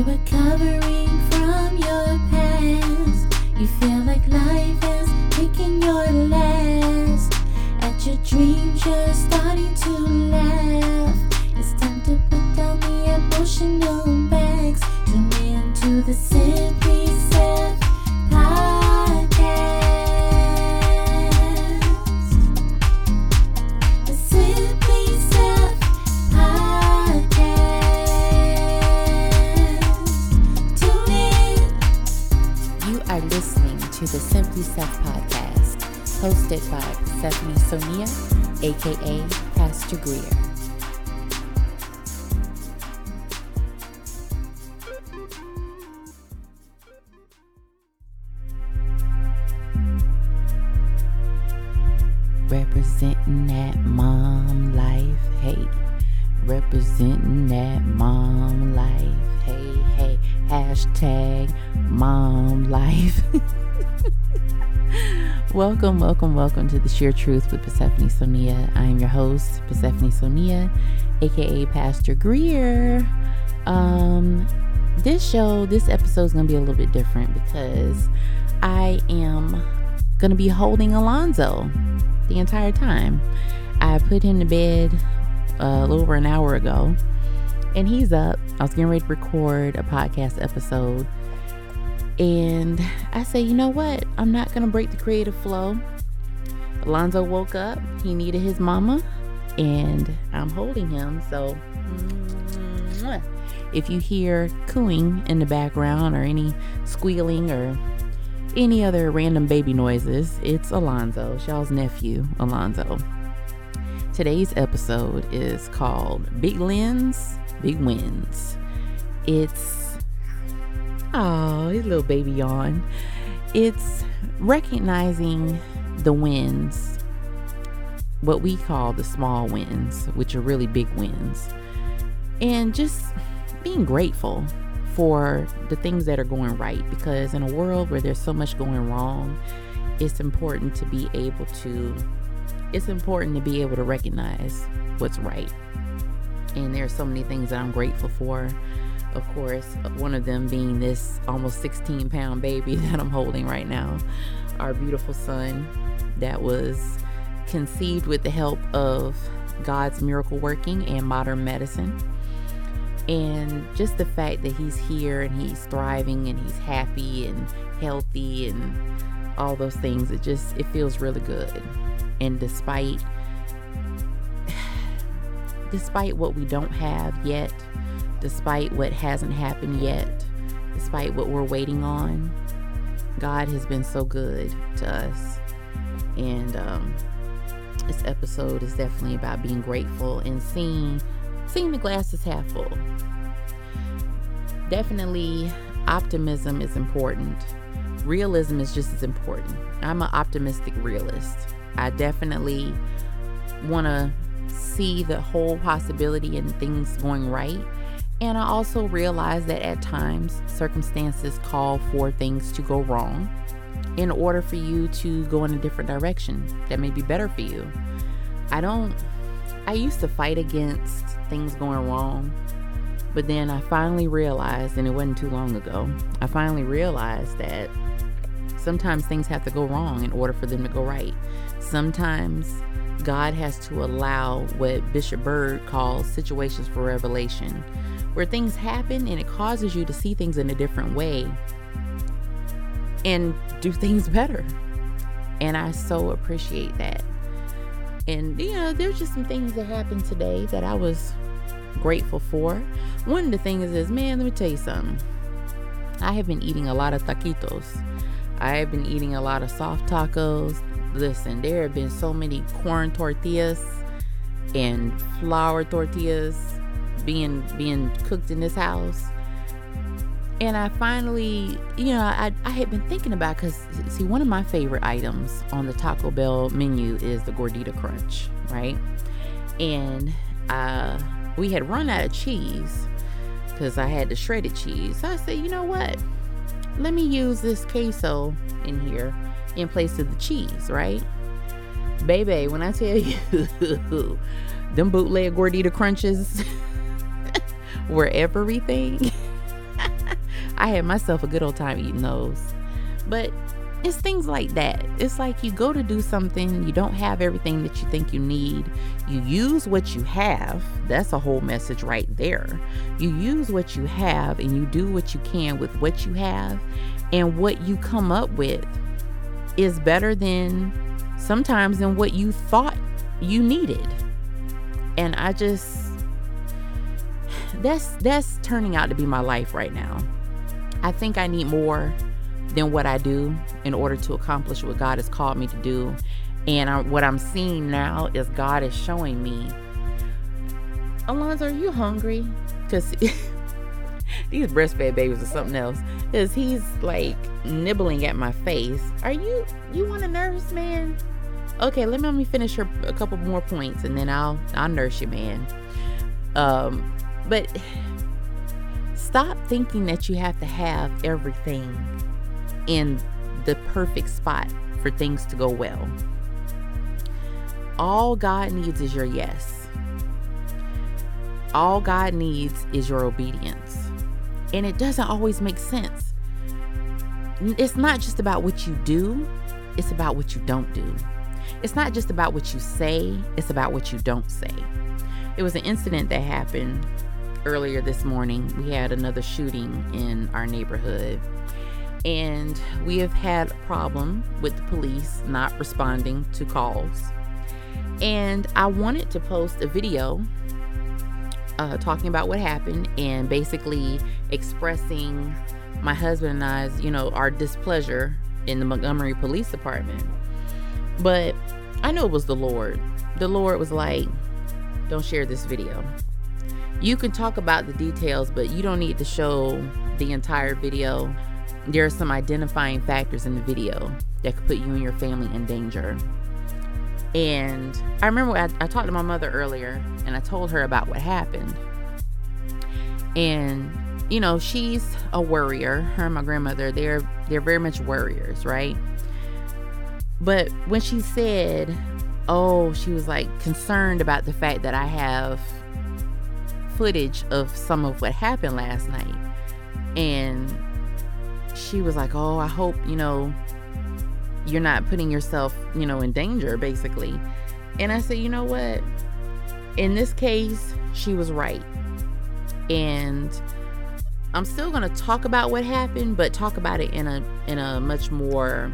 You're recovering from your past. You feel like life is taking your last. At your dreams, you're starting to laugh. It's time to put down the emotional bags. Tune in to the Simply hosted by Stephanie Sonia, aka Pastor Grier. Welcome, welcome, to the Sheer Truth with Persephone Sonia. I am your host, Persephone Sonia, aka Pastor Grier. Um, this show, this episode is gonna be a little bit different because I am gonna be holding Alonzo the entire time. I put him to bed uh, a little over an hour ago, and he's up. I was getting ready to record a podcast episode, and I say, you know what? I'm not gonna break the creative flow. Alonzo woke up. He needed his mama, and I'm holding him. So, if you hear cooing in the background or any squealing or any other random baby noises, it's Alonzo, y'all's nephew, Alonzo. Today's episode is called Big Lens, Big Wins. It's, oh, his little baby yawn. It's recognizing the wins, what we call the small wins, which are really big wins, and just being grateful for the things that are going right because in a world where there's so much going wrong it's important to be able to it's important to be able to recognize what's right. And there are so many things that i'm grateful for. Of course one of them being this almost 16 pound baby that i'm holding right now our beautiful son that was conceived with the help of god's miracle working and modern medicine. And just the fact that he's here and he's thriving and he's happy and healthy and all those things it just it feels really good. And despite despite what we don't have yet despite what hasn't happened yet despite what we're waiting on god has been so good to us and um this episode is definitely about being grateful and seeing seeing the glass is half full. Definitely, optimism is important. Realism is just as important. I'm an optimistic realist. I definitely want to see the whole possibility and things going right. And I also realize that at times circumstances call for things to go wrong in order for you to go in a different direction that may be better for you. I don't I used to fight against things going wrong, but then I finally realized, and it wasn't too long ago, I finally realized that sometimes things have to go wrong in order for them to go right. Sometimes God has to allow what Bishop Bird calls situations for revelation, where things happen and it causes you to see things in a different way and do things better. And I so appreciate that. And, you know, there's just some things that happened today that I was grateful for. One of the things is, man, let me tell you something. I have been eating a lot of taquitos. I have been eating a lot of soft tacos. Listen, there have been so many corn tortillas and flour tortillas being being cooked in this house. And I finally, you know, I, I had been thinking about because see, one of my favorite items on the Taco Bell menu is the Gordita Crunch, right? And uh, we had run out of cheese because I had the shredded cheese. So I said, you know what? Let me use this queso in here in place of the cheese, right? Baby, when I tell you, them bootleg Gordita Crunches were everything. I had myself a good old time eating those. But it's things like that. It's like you go to do something, you don't have everything that you think you need. You use what you have. That's a whole message right there. You use what you have and you do what you can with what you have. And what you come up with is better than sometimes than what you thought you needed. And I just that's that's turning out to be my life right now. I think I need more than what I do in order to accomplish what God has called me to do. And I, what I'm seeing now is God is showing me, Alonzo, are you hungry? Because these breastfed babies are something else. Because he's like nibbling at my face. Are you you want a nurse, man? Okay, let me, let me finish her a couple more points and then I'll I'll nurse you, man. Um, but stop thinking that you have to have everything in the perfect spot for things to go well. All God needs is your yes. All God needs is your obedience. And it doesn't always make sense. It's not just about what you do, it's about what you don't do. It's not just about what you say, it's about what you don't say. It was an incident that happened earlier this morning. We had another shooting in our neighborhood and we have had a problem with the police not responding to calls. And I wanted to post a video uh, talking about what happened and basically expressing my husband and I's, you know, our displeasure in the Montgomery Police Department. But I know it was the Lord. The Lord was like, don't share this video. You can talk about the details, but you don't need to show the entire video there are some identifying factors in the video that could put you and your family in danger. And I remember I, I talked to my mother earlier and I told her about what happened. And you know, she's a worrier. Her and my grandmother, they're they're very much worriers, right? But when she said, "Oh, she was like concerned about the fact that I have footage of some of what happened last night." And she was like, Oh, I hope, you know, you're not putting yourself, you know, in danger, basically. And I said, You know what? In this case, she was right. And I'm still going to talk about what happened, but talk about it in a in a much more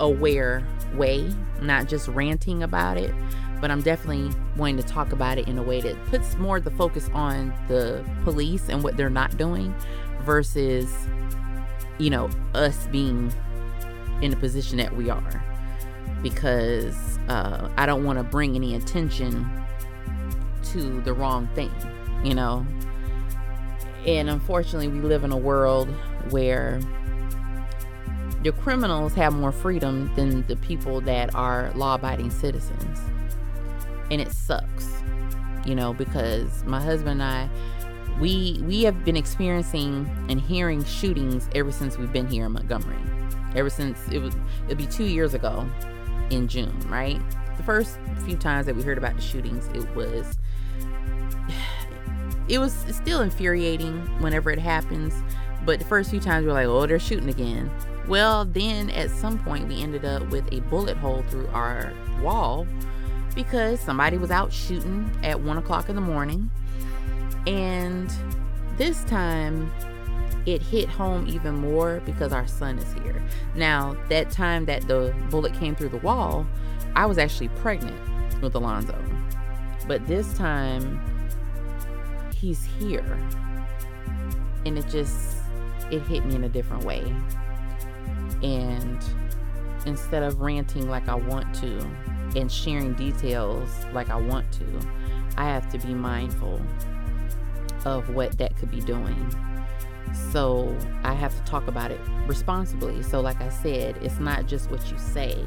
aware way, not just ranting about it, but I'm definitely going to talk about it in a way that puts more the focus on the police and what they're not doing versus you know, us being in the position that we are. Because uh, I don't want to bring any attention to the wrong thing, you know. And unfortunately, we live in a world where the criminals have more freedom than the people that are law abiding citizens. And it sucks, you know, because my husband and I, we we have been experiencing and hearing shootings ever since we've been here in Montgomery. Ever since it was it'll be two years ago in June, right? The first few times that we heard about the shootings, it was it was still infuriating whenever it happens. But the first few times we are like, oh, they're shooting again. Well, then at some point we ended up with a bullet hole through our wall because somebody was out shooting at one o'clock in the morning and this time it hit home even more because our son is here. Now, that time that the bullet came through the wall, I was actually pregnant with Alonzo. But this time he's here. And it just it hit me in a different way. And instead of ranting like I want to and sharing details like I want to, I have to be mindful of what that could be doing. So I have to talk about it responsibly. So, like I said, it's not just what you say,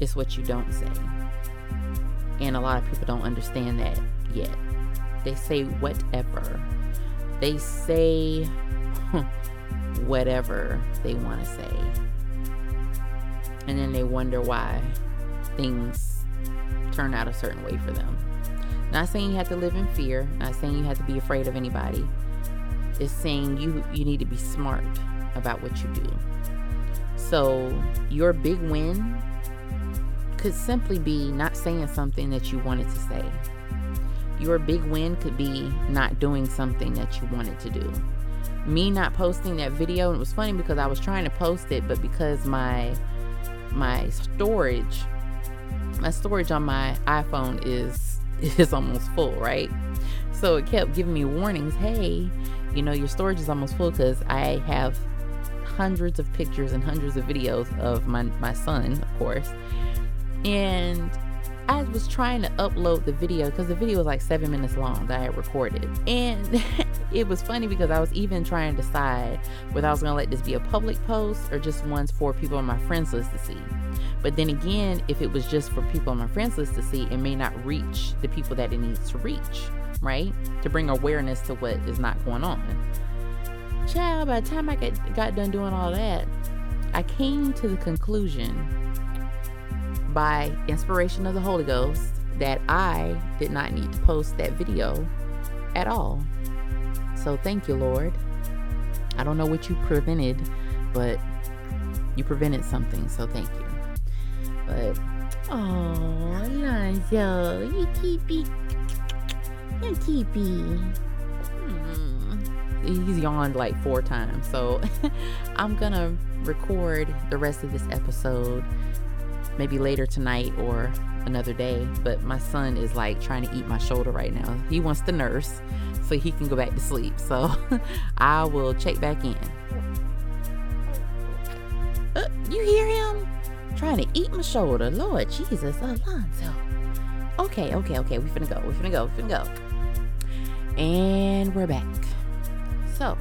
it's what you don't say. And a lot of people don't understand that yet. They say whatever, they say whatever they want to say. And then they wonder why things turn out a certain way for them. Not saying you have to live in fear, not saying you have to be afraid of anybody, is saying you you need to be smart about what you do. So your big win could simply be not saying something that you wanted to say. Your big win could be not doing something that you wanted to do. Me not posting that video, and it was funny because I was trying to post it, but because my my storage my storage on my iPhone is is almost full, right? So it kept giving me warnings, hey, you know, your storage is almost full because I have hundreds of pictures and hundreds of videos of my, my son, of course. And I was trying to upload the video because the video was like seven minutes long that I had recorded. And it was funny because I was even trying to decide whether I was going to let this be a public post or just ones for people on my friends list to see. But then again, if it was just for people on my friends list to see, it may not reach the people that it needs to reach, right? To bring awareness to what is not going on. Child, by the time I got, got done doing all that, I came to the conclusion by inspiration of the Holy Ghost that I did not need to post that video at all. So thank you, Lord. I don't know what you prevented, but you prevented something, so thank you. But oh, Lonzo, you keepy, you keepy. Hmm. He's yawned like four times, so I'm gonna record the rest of this episode maybe later tonight or another day. But my son is like trying to eat my shoulder right now. He wants to nurse so he can go back to sleep. So I will check back in. Uh, you hear him? Trying to eat my shoulder. Lord Jesus, Alonzo. Okay, okay, okay. We finna go. We finna go. We finna go. And we're back. So,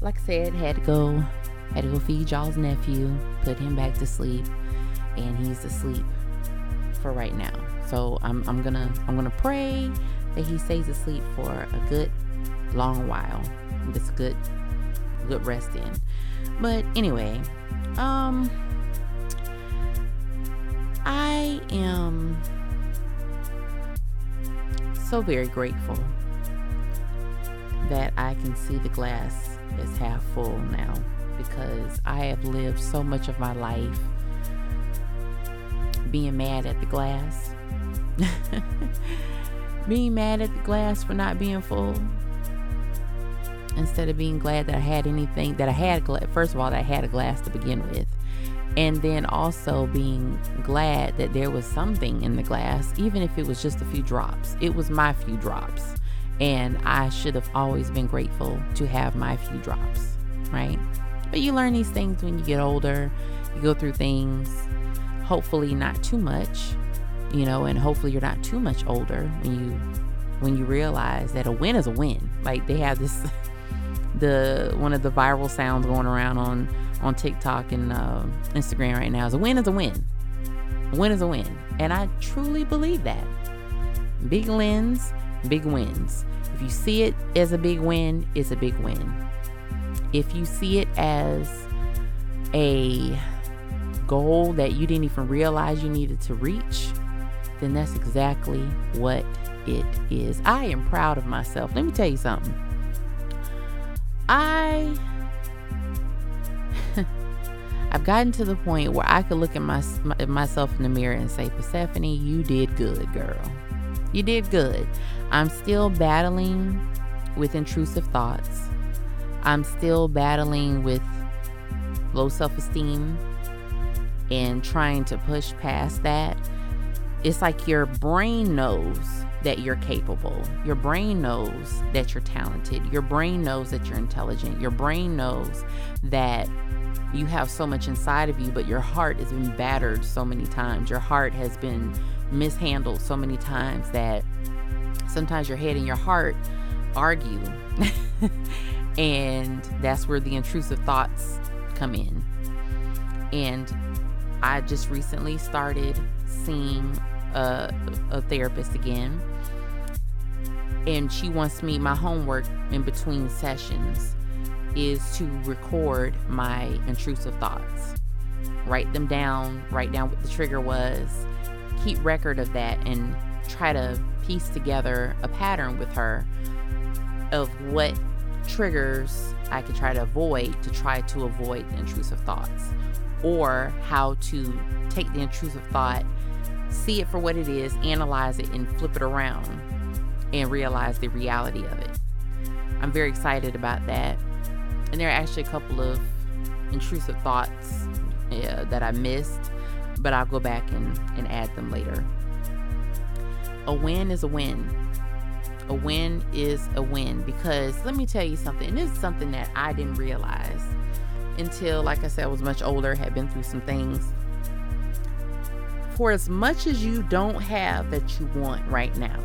like I said, had to go, had to go feed y'all's nephew, put him back to sleep and he's asleep for right now. So I'm, I'm gonna I'm gonna pray that he stays asleep for a good long while. This good good rest in. But anyway, um I am so very grateful that I can see the glass is half full now because I have lived so much of my life being mad at the glass. being mad at the glass for not being full. Instead of being glad that I had anything, that I had, first of all, that I had a glass to begin with. And then also being glad that there was something in the glass, even if it was just a few drops. It was my few drops. And I should have always been grateful to have my few drops, right? But you learn these things when you get older, you go through things, hopefully not too much, you know, and hopefully you're not too much older when you when you realize that a win is a win. Like they have this the one of the viral sounds going around on on TikTok and uh, Instagram right now is a win is a win. A win is a win, and I truly believe that. Big wins, big wins. If you see it as a big win, it's a big win. If you see it as a goal that you didn't even realize you needed to reach, then that's exactly what it is. I am proud of myself. Let me tell you something. I I've gotten to the point where I could look at my, myself in the mirror and say, Persephone, you did good, girl. You did good. I'm still battling with intrusive thoughts. I'm still battling with low self esteem and trying to push past that, it's like your brain knows that you're capable. Your brain knows that you're talented. Your brain knows that you're intelligent. Your brain knows that you have so much inside of you, but your heart has been battered so many times. Your heart has been mishandled so many times that sometimes your head and your heart argue. and that's where the intrusive thoughts come in. And I just recently started seeing a, a therapist again. And she wants me, my homework in between sessions is to record my intrusive thoughts. Write them down, write down what the trigger was, keep record of that, and try to piece together a pattern with her of what triggers I could try to avoid to try to avoid intrusive thoughts, or how to take the intrusive thought, see it for what it is, analyze it, and flip it around and realize the reality of it. I'm very excited about that. And there are actually a couple of intrusive thoughts uh, that I missed, but I'll go back and, and add them later. A win is a win. A win is a win because let me tell you something. This is something that I didn't realize until, like I said, I was much older, had been through some things. For as much as you don't have that you want right now,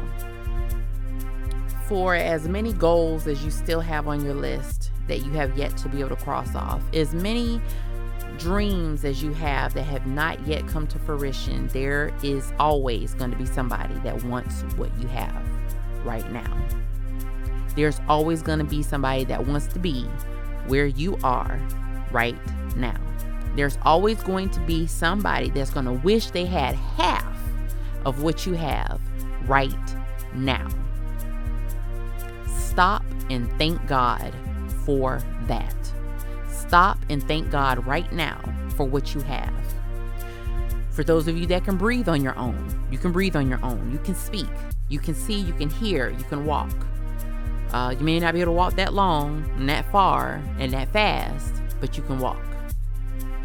for as many goals as you still have on your list that you have yet to be able to cross off, as many dreams as you have that have not yet come to fruition, there is always going to be somebody that wants what you have right now. There's always going to be somebody that wants to be where you are right now. There's always going to be somebody that's going to wish they had half of what you have right now stop and thank God for that. Stop and thank God right now for what you have. For those of you that can breathe on your own, you can breathe on your own. You can speak, you can see, you can hear, you can walk. Uh, you may not be able to walk that long and that far and that fast, but you can walk.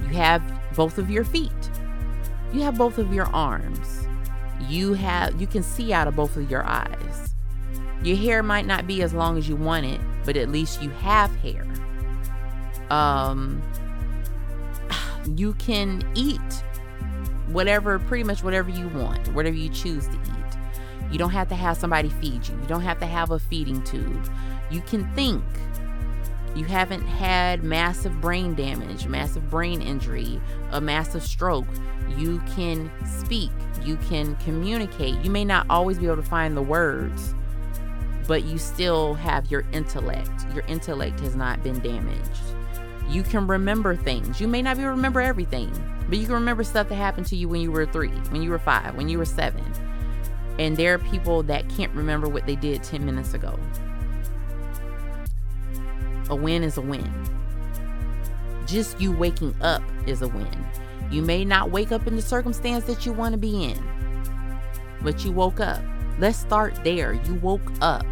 You have both of your feet. You have both of your arms. You have you can see out of both of your eyes. Your hair might not be as long as you want it, but at least you have hair. Um, you can eat whatever, pretty much whatever you want, whatever you choose to eat. You don't have to have somebody feed you. You don't have to have a feeding tube. You can think. You haven't had massive brain damage, massive brain injury, a massive stroke. You can speak. You can communicate. You may not always be able to find the words but you still have your intellect. Your intellect has not been damaged. You can remember things. You may not be able to remember everything, but you can remember stuff that happened to you when you were three, when you were five, when you were seven. And there are people that can't remember what they did 10 minutes ago. A win is a win. Just you waking up is a win. You may not wake up in the circumstance that you want to be in, but you woke up. Let's start there. You woke up.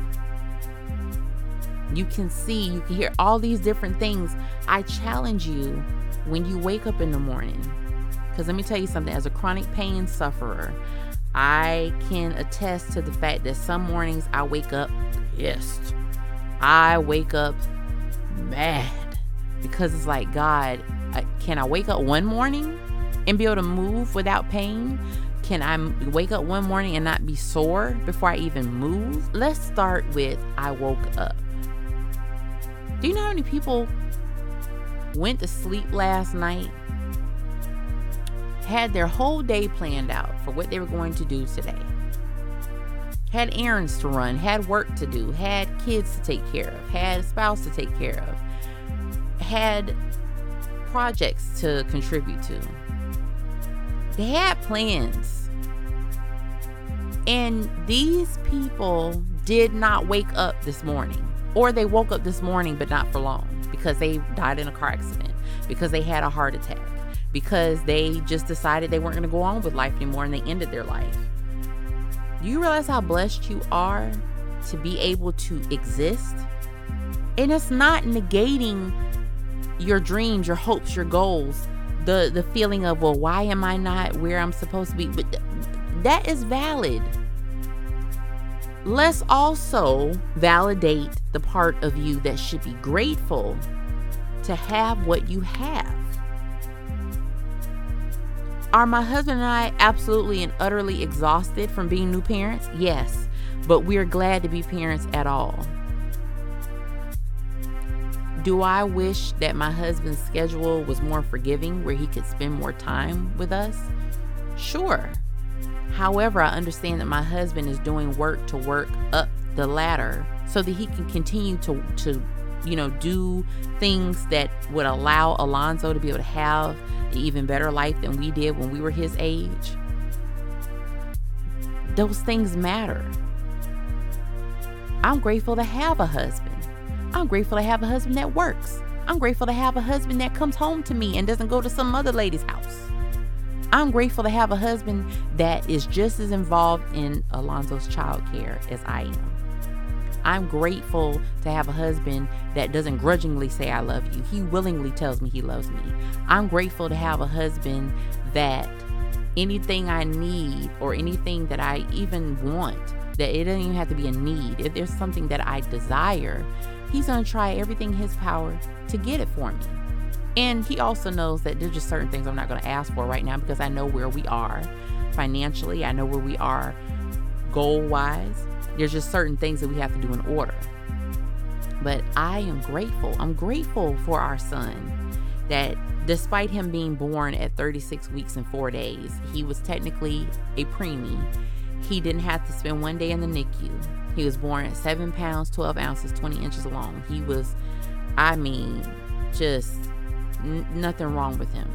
You can see, you can hear all these different things. I challenge you when you wake up in the morning. Because let me tell you something as a chronic pain sufferer, I can attest to the fact that some mornings I wake up pissed. I wake up mad because it's like, God, can I wake up one morning and be able to move without pain? Can I wake up one morning and not be sore before I even move? Let's start with I woke up. Do you know how many people went to sleep last night? Had their whole day planned out for what they were going to do today. Had errands to run, had work to do, had kids to take care of, had a spouse to take care of, had projects to contribute to. They had plans. And these people did not wake up this morning. Or they woke up this morning, but not for long because they died in a car accident, because they had a heart attack, because they just decided they weren't going to go on with life anymore and they ended their life. Do you realize how blessed you are to be able to exist? And it's not negating your dreams, your hopes, your goals, the the feeling of, well, why am I not where I'm supposed to be? But th- that is valid let's also validate the part of you that should be grateful to have what you have. Are my husband and I absolutely and utterly exhausted from being new parents? Yes, but we're glad to be parents at all. Do I wish that my husband's schedule was more forgiving where he could spend more time with us? Sure. However, I understand that my husband is doing work to work up the ladder so that he can continue to to you know do things that would allow Alonzo to be able to have an even better life than we did when we were his age. Those things matter. I'm grateful to have a husband. I'm grateful to have a husband that works. I'm grateful to have a husband that comes home to me and doesn't go to some other lady's house. I'm grateful to have a husband that is just as involved in Alonzo's child care as I am. I'm grateful to have a husband that doesn't grudgingly say, I love you. He willingly tells me he loves me. I'm grateful to have a husband that anything I need or anything that I even want, that it doesn't even have to be a need. If there's something that I desire, he's to try everything in his power to get it for me. And he also knows that there's just certain things I'm not to ask for right now because I know where we are financially. I know where we are goal wise. There's just certain things that we have to do in order. But I am grateful. I'm grateful for our son that despite him being born at 36 weeks and four days, he was technically a preemie. He didn't have to spend one day in the NICU. He was born at 7 pounds, 12 ounces, 20 inches long. He was, I mean, just n- nothing wrong with him.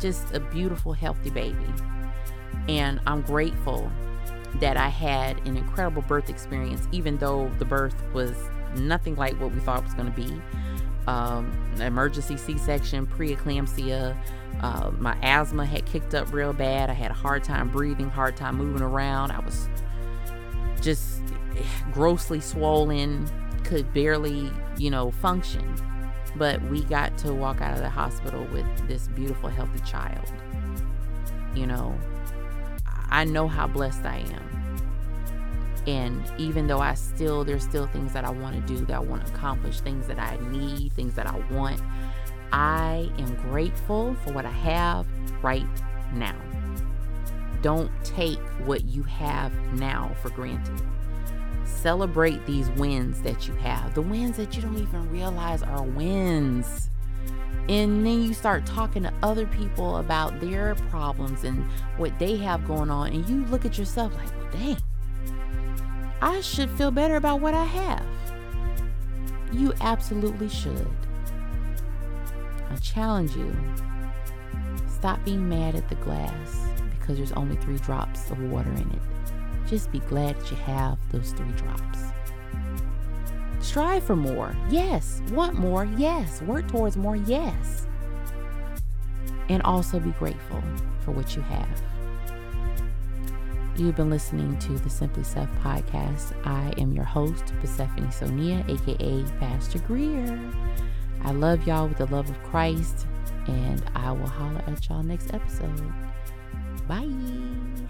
Just a beautiful, healthy baby. And I'm grateful that I had an incredible birth experience, even though the birth was nothing like what we thought was going to be. Um, emergency C-section, preeclampsia. Uh, my asthma had kicked up real bad. I had a hard time breathing, hard time moving around. I was just grossly swollen, could barely, you know, function. But we got to walk out of the hospital with this beautiful, healthy child. You know, I know how blessed I am. And even though I still, there's still things that I want to do, that I want to accomplish, things that I need, things that I want, I am grateful for what I have right now. Don't take what you have now for granted. Celebrate these wins that you have, the wins that you don't even realize are wins. And then you start talking to other people about their problems and what they have going on, and you look at yourself like, well, dang, I should feel better about what I have. You absolutely should. I challenge you stop being mad at the glass because there's only three drops of water in it. Just be glad that you have those three drops. Strive for more. Yes. Want more. Yes. Work towards more. Yes. And also be grateful for what you have. You've been listening to the Simply Sef podcast. I am your host, Persephone Sonia, aka Pastor Grier. I love y'all with the love of Christ, and I will holler at y'all next episode. Bye.